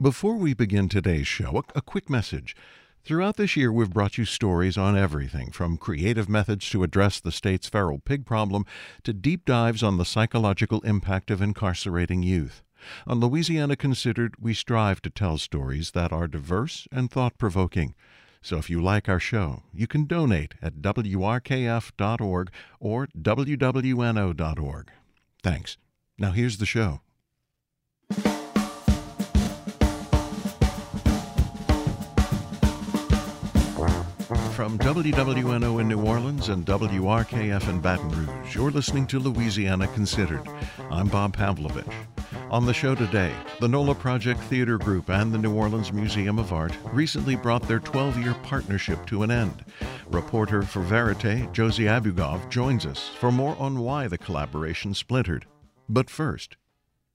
Before we begin today's show, a, quick message. Throughout this year, we've brought you stories on everything from creative methods to address the state's feral pig problem to deep dives on the psychological impact of incarcerating youth. On Louisiana Considered, we strive to tell stories that are diverse and thought provoking. So if you like our show, you can donate at WRKF.org or WWNO.org. Thanks. Now here's the show. From WWNO in New Orleans and WRKF in Baton Rouge, you're listening to Louisiana Considered. I'm Bob Pavlovich. On the show today, the NOLA Project Theater Group and the New Orleans Museum of Art recently brought their 12 year partnership to an end. Reporter for Verite, Josie Abugov, joins us for more on why the collaboration splintered. But first,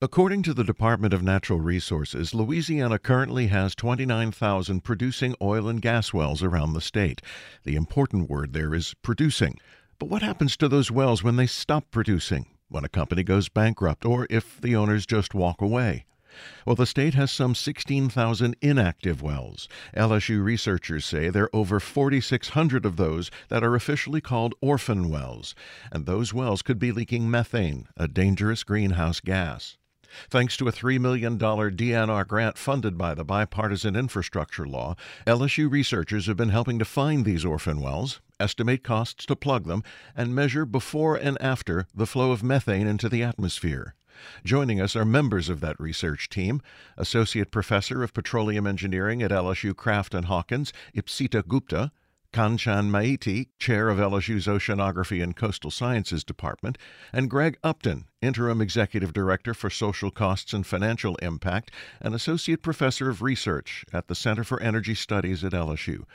According to the Department of Natural Resources, Louisiana currently has 29,000 producing oil and gas wells around the state. The important word there is producing. But what happens to those wells when they stop producing? When a company goes bankrupt or if the owners just walk away? Well, the state has some 16,000 inactive wells. LSU researchers say there are over 4,600 of those that are officially called orphan wells, and those wells could be leaking methane, a dangerous greenhouse gas. Thanks to a $3 million DNR grant funded by the Bipartisan Infrastructure Law, LSU researchers have been helping to find these orphan wells, estimate costs to plug them, and measure before and after the flow of methane into the atmosphere. Joining us are members of that research team Associate Professor of Petroleum Engineering at LSU Craft and Hawkins, Ipsita Gupta, Kanchan Maiti, chair of LSU's Oceanography and Coastal Sciences Department, and Greg Upton, interim executive director for social costs and financial impact and associate professor of research at the Center for Energy Studies at LSU.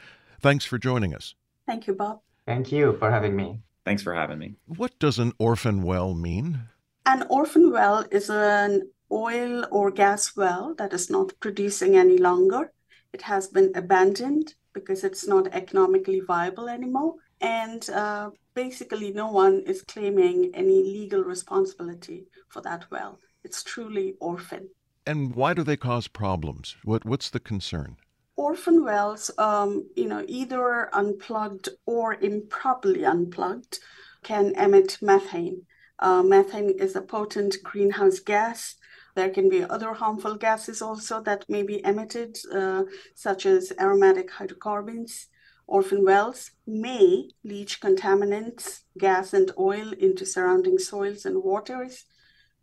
Thanks for joining us. Thank you, Bob. Thank you for having me. Thanks for having me. What does an orphan well mean? An orphan well is an oil or gas well that is not producing any longer. It has been abandoned because it's not economically viable anymore. And uh, basically, no one is claiming any legal responsibility for that well. It's truly orphan. And why do they cause problems? What, what's the concern? Orphan wells, um, you know, either unplugged or improperly unplugged, can emit methane. Uh, methane is a potent greenhouse gas there can be other harmful gases also that may be emitted, uh, such as aromatic hydrocarbons. Orphan wells may leach contaminants, gas and oil into surrounding soils and waters.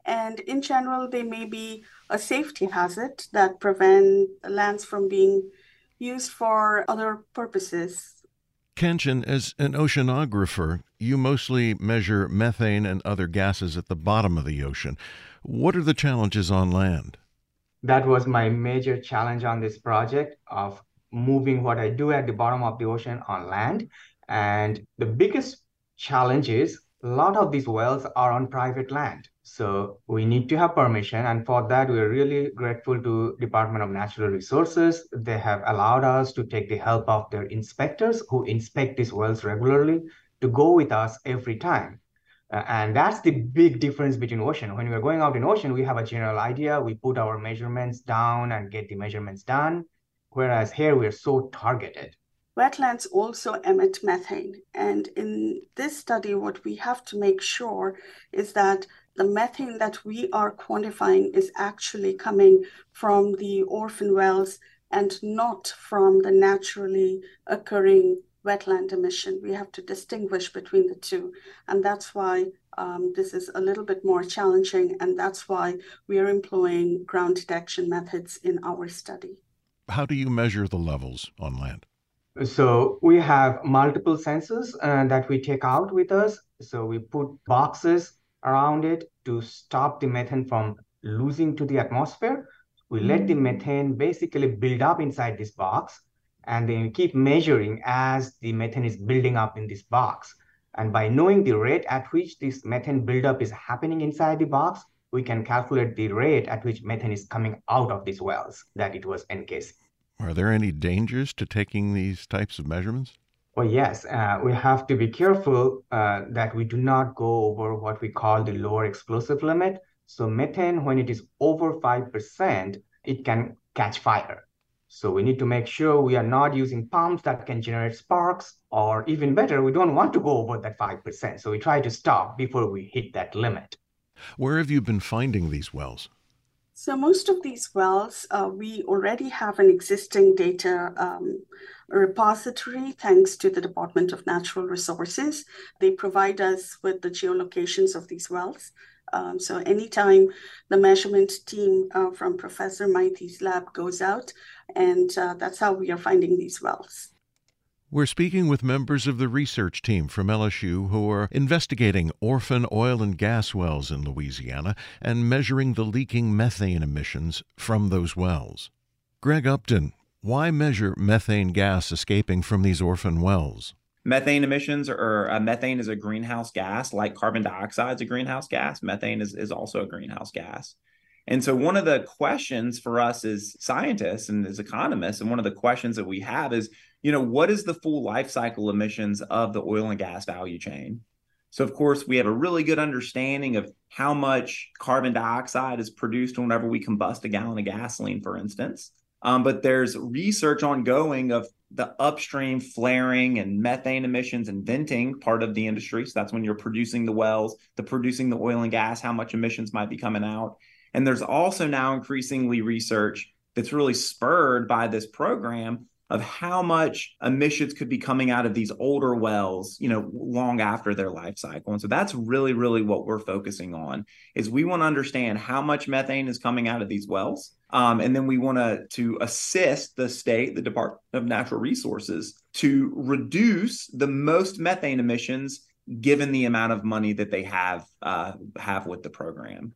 And in general, they may be a safety hazard that prevent lands from being used for other purposes. Kanchan, as an oceanographer, you mostly measure methane and other gases at the bottom of the ocean. What are the challenges on land? That was my major challenge on this project of moving what I do at the bottom of the ocean on land. And the biggest challenge is a lot of these wells are on private land. So we need to have permission. And for that, we're really grateful to Department of Natural Resources. They have allowed us to take the help of their inspectors who inspect these wells regularly to go with us every time. Uh, and that's the big difference between ocean. When we're going out in ocean, we have a general idea. We put our measurements down and get the measurements done. Whereas here, we're so targeted. Wetlands also emit methane. And in this study, what we have to make sure is that the methane that we are quantifying is actually coming from the orphan wells and not from the naturally occurring wetland emission. We have to distinguish between the two. And that's why um, this is a little bit more challenging. And that's why we are employing ground detection methods in our study. How do you measure the levels on land? So we have multiple sensors uh, that we take out with us. So we put boxes around it to stop the methane from losing to the atmosphere. We let the methane basically build up inside this box and then we keep measuring as the methane is building up in this box. And by knowing the rate at which this methane buildup is happening inside the box, we can calculate the rate at which methane is coming out of these wells that it was encasing. Are there any dangers to taking these types of measurements? Well, yes, uh, we have to be careful uh, that we do not go over what we call the lower explosive limit. So methane, when it is over 5%, it can catch fire. So we need to make sure we are not using pumps that can generate sparks, or even better, we don't want to go over that 5%. So we try to stop before we hit that limit. Where have you been finding these wells? So most of these wells, uh, we already have an existing data um, repository thanks to the Department of Natural Resources. They provide us with the geolocations of these wells. Um, so anytime the measurement team uh, from Professor Maiti's lab goes out, and uh, that's how we are finding these wells. We're speaking with members of the research team from LSU who are investigating orphan oil and gas wells in Louisiana and measuring the leaking methane emissions from those wells. Greg Upton, why measure methane gas escaping from these orphan wells? Methane emissions or uh, methane is a greenhouse gas, like carbon dioxide is a greenhouse gas. Methane is, is also a greenhouse gas. And so, one of the questions for us as scientists and as economists, and one of the questions that we have is you know, what is the full life cycle emissions of the oil and gas value chain? So, of course, we have a really good understanding of how much carbon dioxide is produced whenever we combust a gallon of gasoline, for instance. Um, but there's research ongoing of the upstream flaring and methane emissions and venting part of the industry. So that's when you're producing the wells, the producing the oil and gas, how much emissions might be coming out. And there's also now increasingly research that's really spurred by this program of how much emissions could be coming out of these older wells, you know, long after their life cycle. And so that's really, really what we're focusing on is we want to understand how much methane is coming out of these wells. Um, and then we want to to assist the state, the Department of Natural Resources, to reduce the most methane emissions given the amount of money that they have uh, have with the program.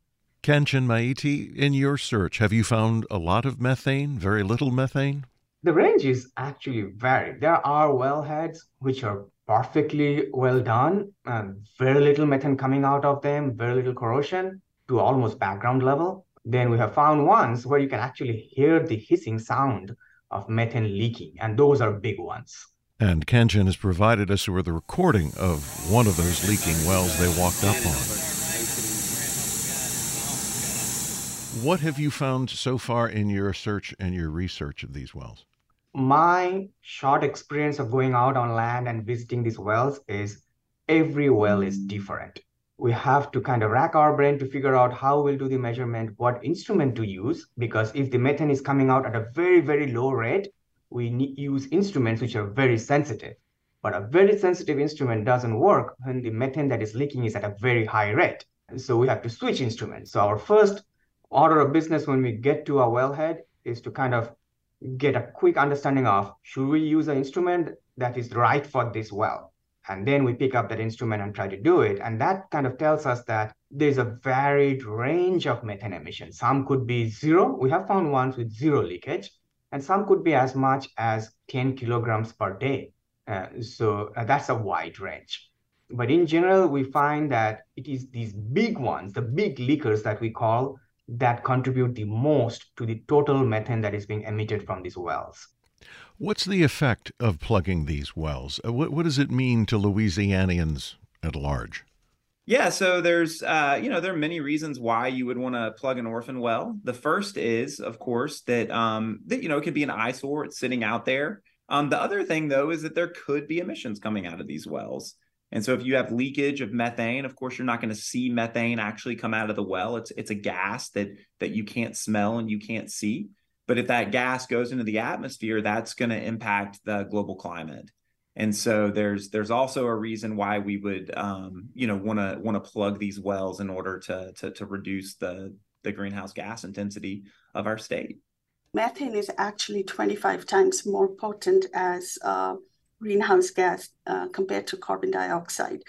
Kanchan Maiti, in your search, have you found a lot of methane, very little methane? The range is actually varied. There are wellheads which are perfectly well done, and very little methane coming out of them, very little corrosion to almost background level. Then we have found ones where you can actually hear the hissing sound of methane leaking, and those are big ones. And Kanchan has provided us with a recording of one of those leaking wells they walked up on. What have you found so far in your search and your research of these wells? my short experience of going out on land and visiting these wells is every well is different. We have to kind of rack our brain to figure out how we'll do the measurement, what instrument to use, because if the methane is coming out at a very, very low rate, we need, use instruments which are very sensitive. But a very sensitive instrument doesn't work when the methane that is leaking is at a very high rate. So we have to switch instruments. So our first order of business when we get to a wellhead is to kind of get a quick understanding of should we use an instrument that is right for this well? And then we pick up that instrument and try to do it. And that kind of tells us that there's a varied range of methane emissions some could be zero. We have found ones with zero leakage and some could be as much as 10 kilograms per day. Uh, so uh, that's a wide range. But in general we find that it is these big ones the big leakers that we call that contribute the most to the total methane that is being emitted from these wells. What's the effect of plugging these wells? Uh, what, what does it mean to Louisianians at large? Yeah, so there's uh, you know there are many reasons why you would want to plug an orphan well. The first is, of course, that um, that you know it could be an eyesore; it's sitting out there. Um, the other thing, though, is that there could be emissions coming out of these wells. And so if you have leakage of methane, of course you're not going to see methane actually come out of the well. It's it's a gas that that you can't smell and you can't see. But if that gas goes into the atmosphere, that's going to impact the global climate. And so there's there's also a reason why we would um, you know want to want to plug these wells in order to, to to reduce the the greenhouse gas intensity of our state. Methane is actually 25 times more potent as uh, greenhouse gas uh, compared to carbon dioxide.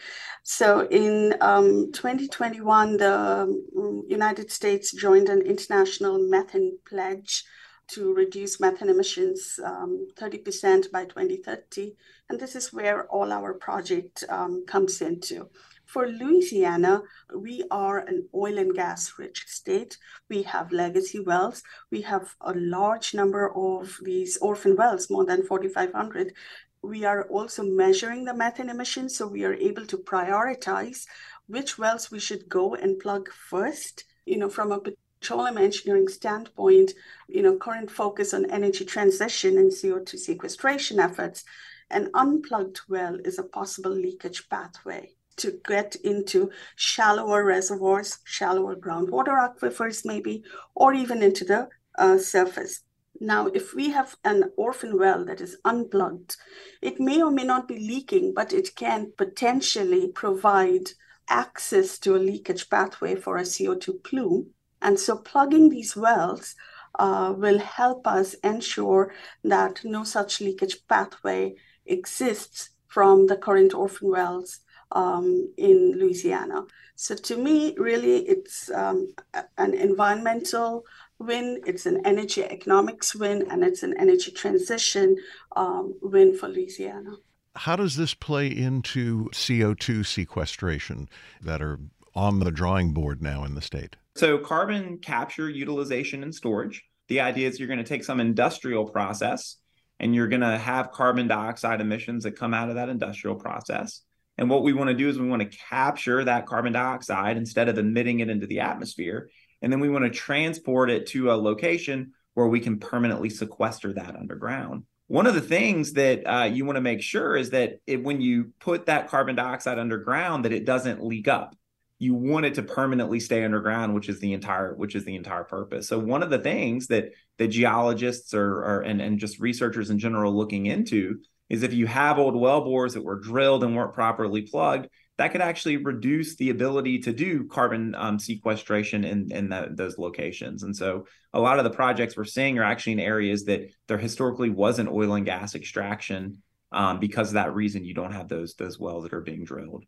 So in um, 2021, the um, United States joined an international methane pledge to reduce methane emissions um, 30% by 2030. And this is where all our project um, comes into. For Louisiana, we are an oil and gas rich state. We have legacy wells. We have a large number of these orphan wells, more than 4,500 we are also measuring the methane emissions, so we are able to prioritize which wells we should go and plug first, you know, from a petroleum engineering standpoint, you know, current focus on energy transition and CO2 sequestration efforts, an unplugged well is a possible leakage pathway to get into shallower reservoirs, shallower groundwater aquifers, maybe, or even into the uh, surface. Now, if we have an orphan well that is unplugged, it may or may not be leaking, but it can potentially provide access to a leakage pathway for a CO2 plume. And so, plugging these wells uh, will help us ensure that no such leakage pathway exists from the current orphan wells um, in Louisiana. So to me, really, it's um, an environmental win, it's an energy economics win, and it's an energy transition um, win for Louisiana. How does this play into CO2 sequestration that are on the drawing board now in the state? So, carbon capture, utilization, and storage. The idea is you're going to take some industrial process and you're going to have carbon dioxide emissions that come out of that industrial process. And what we want to do is we want to capture that carbon dioxide instead of emitting it into the atmosphere. And then we want to transport it to a location where we can permanently sequester that underground. One of the things that uh, you want to make sure is that it, when you put that carbon dioxide underground, that it doesn't leak up. You want it to permanently stay underground, which is the entire which is the entire purpose. So one of the things that the geologists are, are and, and just researchers in general looking into is if you have old well bores that were drilled and weren't properly plugged, that could actually reduce the ability to do carbon um, sequestration in, in the, those locations. And so a lot of the projects we're seeing are actually in areas that there historically wasn't oil and gas extraction. Um, because of that reason, you don't have those those wells that are being drilled.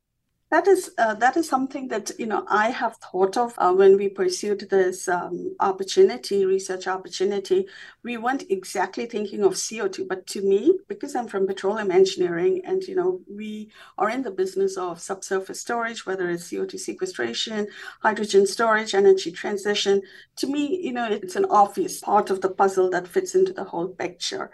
That is uh, that is something that you know I have thought of uh, when we pursued this um, opportunity, research opportunity. We weren't exactly thinking of CO two, but to me, because I'm from petroleum engineering, and you know we are in the business of subsurface storage, whether it's CO two sequestration, hydrogen storage, energy transition. To me, you know, it's an obvious part of the puzzle that fits into the whole picture.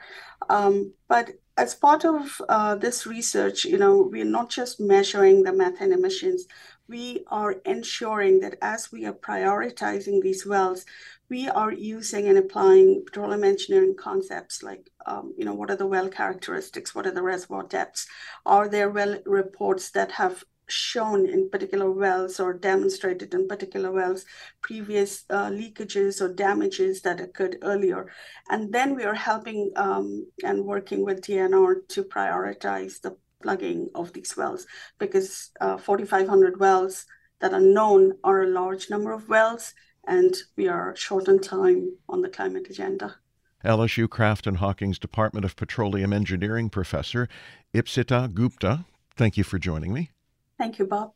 Um, but as part of uh, this research, you know, we're not just measuring the methane emissions, we are ensuring that as we are prioritizing these wells, we are using and applying petroleum engineering concepts like, um, you know, what are the well characteristics? What are the reservoir depths? Are there well reports that have shown in particular wells or demonstrated in particular wells previous uh, leakages or damages that occurred earlier. And then we are helping um, and working with DNR to prioritize the plugging of these wells because uh, 4,500 wells that are known are a large number of wells, and we are short on time on the climate agenda. LSU Craft and Hawkins Department of Petroleum Engineering professor Ipsita Gupta, thank you for joining me. Thank you, Bob.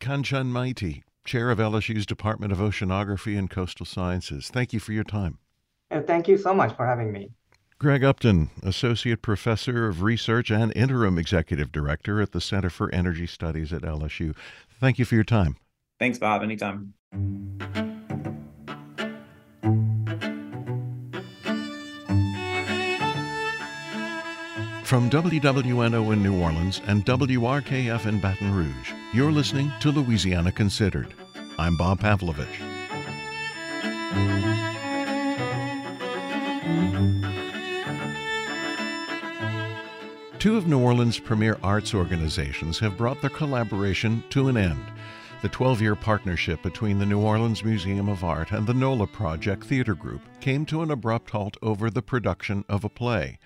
Kanchan Maiti, Chair of LSU's Department of Oceanography and Coastal Sciences. Thank you for your time. Thank you so much for having me. Greg Upton, Associate Professor of Research and Interim Executive Director at the Center for Energy Studies at LSU. Thank you for your time. Thanks, Bob. Anytime. From WWNO in New Orleans and WRKF in Baton Rouge, you're listening to Louisiana Considered. I'm Bob Pavlovich. Two of New Orleans' premier arts organizations have brought their collaboration to an end. The 12 year partnership between the New Orleans Museum of Art and the NOLA Project Theater Group came to an abrupt halt over the production of a play.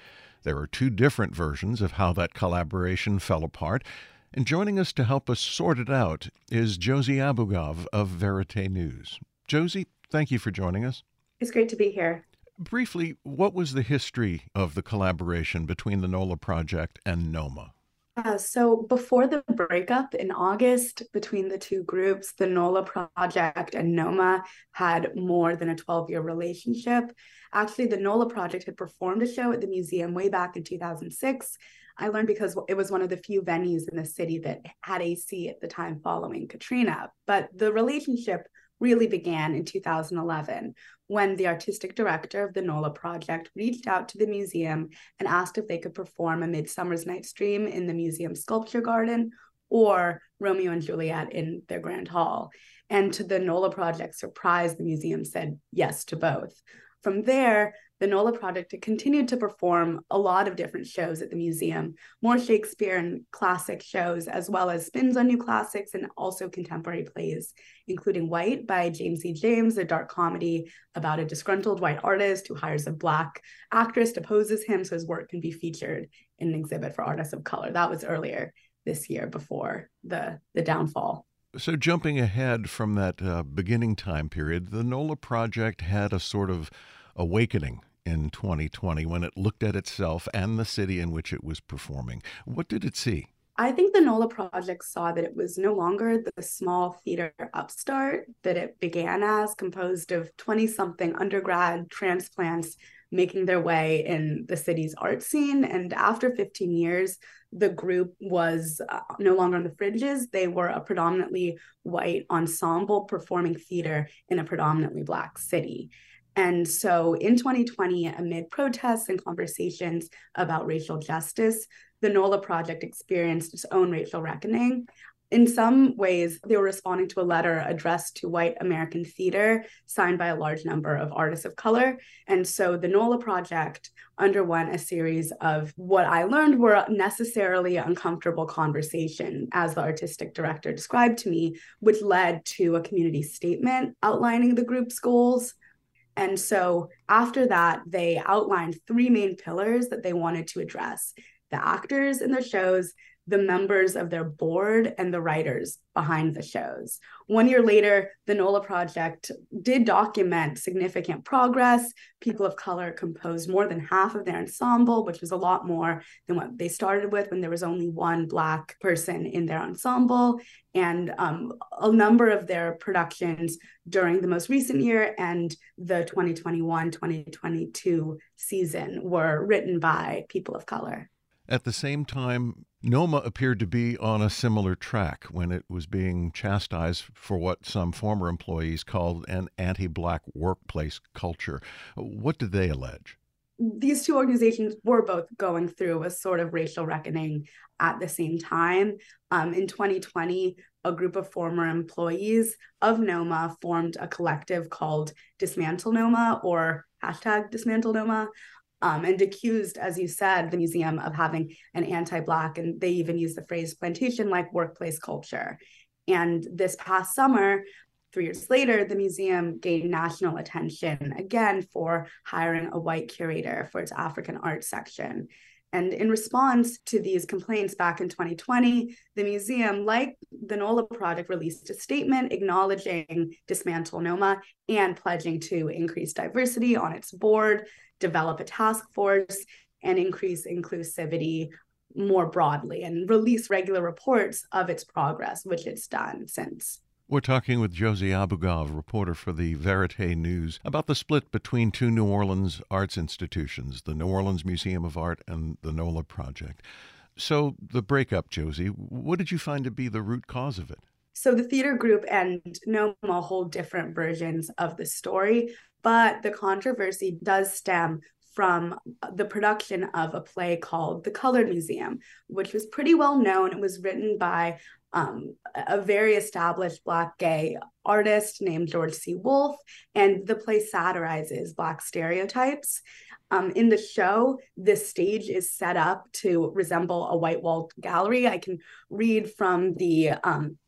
There are two different versions of how that collaboration fell apart, and joining us to help us sort it out is Josie Abugov of Verite News. Josie, thank you for joining us. It's great to be here. Briefly, what was the history of the collaboration between the NOLA project and NOMA? Uh, so before the breakup in August between the two groups, the NOLA project and NOMA had more than a 12 year relationship. Actually, the NOLA project had performed a show at the museum way back in 2006. I learned because it was one of the few venues in the city that had AC at the time following Katrina. But the relationship really began in 2011 when the artistic director of the NOLA project reached out to the museum and asked if they could perform A Midsummer's Night's Dream in the museum sculpture garden or Romeo and Juliet in their grand hall. And to the NOLA project's surprise, the museum said yes to both. From there, the NOLA project continued to perform a lot of different shows at the museum, more Shakespeare and classic shows, as well as spins on new classics and also contemporary plays, including White by James E. James, a dark comedy about a disgruntled white artist who hires a black actress to pose as him so his work can be featured in an exhibit for artists of color. That was earlier this year before the, the downfall. So, jumping ahead from that uh, beginning time period, the NOLA project had a sort of awakening in 2020 when it looked at itself and the city in which it was performing. What did it see? I think the NOLA project saw that it was no longer the small theater upstart that it began as, composed of 20 something undergrad transplants making their way in the city's art scene. And after 15 years, the group was uh, no longer on the fringes. They were a predominantly white ensemble performing theater in a predominantly Black city. And so in 2020, amid protests and conversations about racial justice, the NOLA project experienced its own racial reckoning. In some ways, they were responding to a letter addressed to white American theater signed by a large number of artists of color. And so the NOLA project underwent a series of what I learned were necessarily uncomfortable conversation, as the artistic director described to me, which led to a community statement outlining the group's goals and so after that, they outlined three main pillars that they wanted to address. The actors in their shows, the members of their board, and the writers behind the shows. One year later, the NOLA project did document significant progress. People of color composed more than half of their ensemble, which was a lot more than what they started with when there was only one Black person in their ensemble. And um, a number of their productions during the most recent year and the 2021 2022 season were written by people of color. At the same time, Noma appeared to be on a similar track when it was being chastised for what some former employees called an anti black workplace culture. What did they allege? These two organizations were both going through a sort of racial reckoning at the same time. Um, in 2020, a group of former employees of NOMA formed a collective called Dismantle NOMA or hashtag Dismantle NOMA um, and accused, as you said, the museum of having an anti-black, and they even use the phrase plantation-like workplace culture. And this past summer, three years later, the museum gained national attention again for hiring a white curator for its African art section. And in response to these complaints back in 2020, the museum, like the NOLA project, released a statement acknowledging Dismantle NOMA and pledging to increase diversity on its board develop a task force and increase inclusivity more broadly and release regular reports of its progress, which it's done since. We're talking with Josie Abugov, reporter for the Verite News, about the split between two New Orleans arts institutions, the New Orleans Museum of Art and the NOLA Project. So, the breakup, Josie, what did you find to be the root cause of it? So, the theater group and NOMA hold different versions of the story. But the controversy does stem from the production of a play called The Colored Museum, which was pretty well known. It was written by um, a very established Black gay artist named George C. Wolfe, and the play satirizes Black stereotypes. Um, in the show, this stage is set up to resemble a white walled gallery. I can read from the um,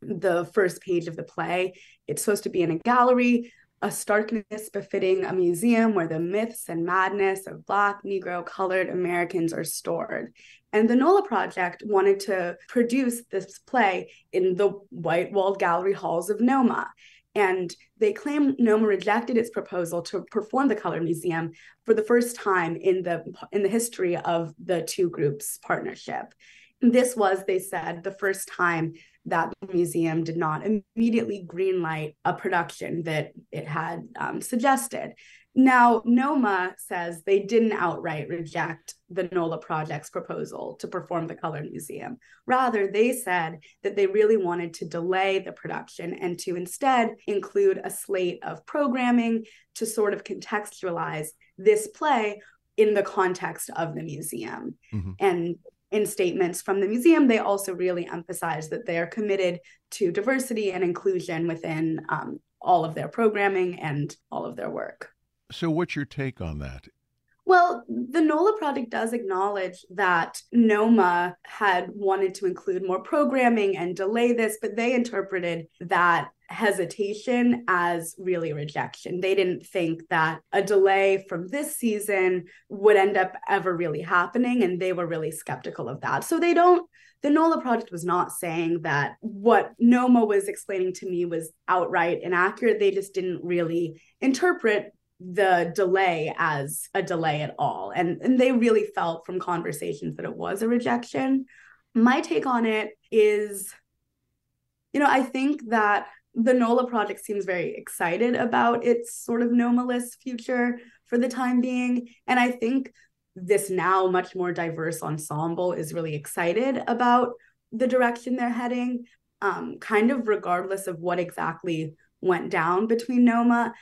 the first page of the play. It's supposed to be in a gallery a starkness befitting a museum where the myths and madness of Black, Negro, colored Americans are stored. And the NOLA Project wanted to produce this play in the white walled gallery halls of NOMA. And they claim NOMA rejected its proposal to perform the Color Museum for the first time in the in the history of the two groups' partnership. This was, they said, the first time that the museum did not immediately greenlight a production that it had um, suggested. Now, NOMA says they didn't outright reject the NOLA project's proposal to perform the Color Museum. Rather, they said that they really wanted to delay the production and to instead include a slate of programming to sort of contextualize this play in the context of the museum. Mm-hmm. And in statements from the museum, they also really emphasize that they are committed to diversity and inclusion within um, all of their programming and all of their work. So, what's your take on that? Well, the NOLA project does acknowledge that NOMA had wanted to include more programming and delay this, but they interpreted that hesitation as really rejection. They didn't think that a delay from this season would end up ever really happening, and they were really skeptical of that. So they don't. The NOLA project was not saying that what NOMA was explaining to me was outright inaccurate. They just didn't really interpret the delay as a delay at all. And, and they really felt from conversations that it was a rejection. My take on it is, you know, I think that the NOLA project seems very excited about its sort of NOMA-less future for the time being. And I think this now much more diverse ensemble is really excited about the direction they're heading, um, kind of regardless of what exactly went down between NOMA.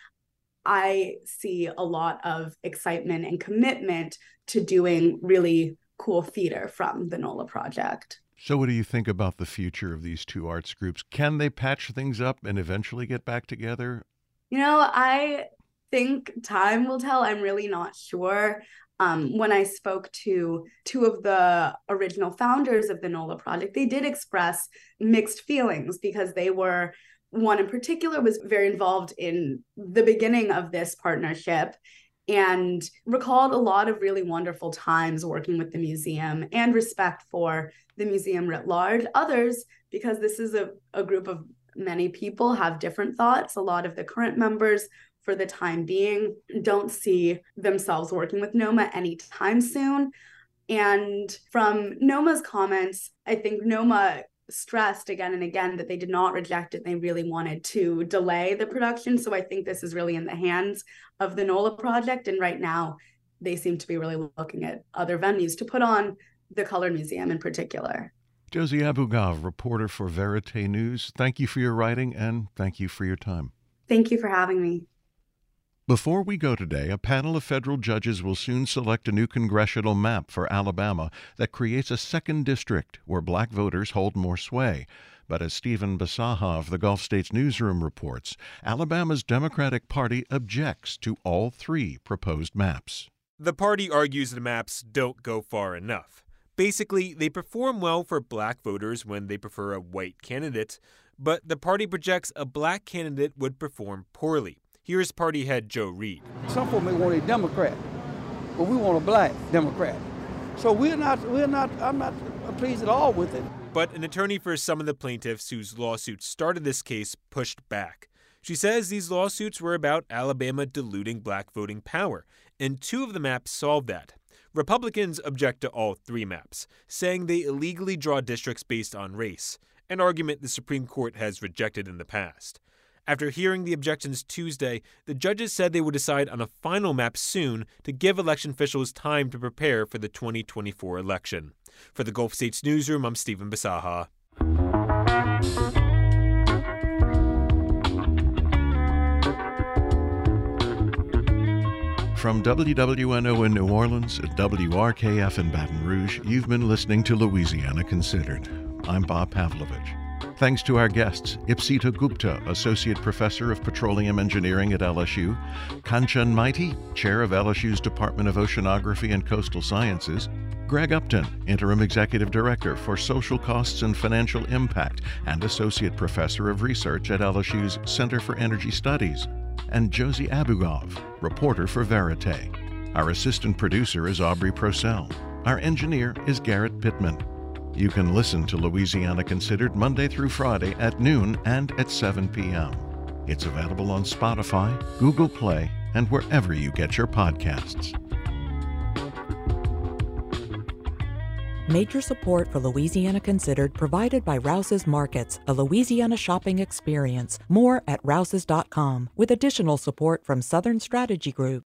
I see a lot of excitement and commitment to doing really cool theater from the NOLA project. So, what do you think about the future of these two arts groups? Can they patch things up and eventually get back together? You know, I think time will tell. I'm really not sure. Um, when I spoke to two of the original founders of the NOLA project, they did express mixed feelings because they were one in particular was very involved in the beginning of this partnership and recalled a lot of really wonderful times working with the museum and respect for the museum writ large. Others, because this is a, a group of many people, have different thoughts. A lot of the current members, for the time being, don't see themselves working with NOMA anytime soon. And from NOMA's comments, I think NOMA stressed again and again that they did not reject it. They really wanted to delay the production. So I think this is really in the hands of the NOLA project. And right now, they seem to be really looking at other venues to put on the Color Museum in particular. Josie Abugov, reporter for Verite News, thank you for your writing and thank you for your time. Thank you for having me. Before we go today, a panel of federal judges will soon select a new congressional map for Alabama that creates a second district where black voters hold more sway. But as Stephen Bisaha of the Gulf States Newsroom reports, Alabama's Democratic Party objects to all three proposed maps. The party argues the maps don't go far enough. Basically, they perform well for black voters when they prefer a white candidate, but the party projects a black candidate would perform poorly. Here's party head Joe Reed. Some folks may want a Democrat, but we want a black Democrat. So we're not, we're not, I'm not pleased at all with it. But an attorney for some of the plaintiffs whose lawsuit started this case pushed back. She says these lawsuits were about Alabama diluting black voting power, and two of the maps solved that. Republicans object to all three maps, saying they illegally draw districts based on race, an argument the Supreme Court has rejected in the past. After hearing the objections Tuesday, the judges said they would decide on a final map soon to give election officials time to prepare for the 2024 election. For the Gulf States Newsroom, I'm Stephen Bisaha. From WWNO in New Orleans and WRKF in Baton Rouge, you've been listening to Louisiana Considered. I'm Bob Pavlovich. Thanks to our guests, Ipsita Gupta, Associate Professor of Petroleum Engineering at LSU, Kanchan Maiti, Chair of LSU's Department of Oceanography and Coastal Sciences, Greg Upton, Interim Executive Director for Social Costs and Financial Impact and Associate Professor of Research at LSU's Center for Energy Studies, and Josie Abugov, reporter for Verite. Our assistant producer is Aubry Procell. Our engineer is Garrett Pittman. You can listen to Louisiana Considered Monday through Friday at noon and at 7 p.m. It's available on Spotify, Google Play, and wherever you get your podcasts. Major support for Louisiana Considered provided by Rouse's Markets, a Louisiana shopping experience. More at rouses.com, with additional support from Southern Strategy Group.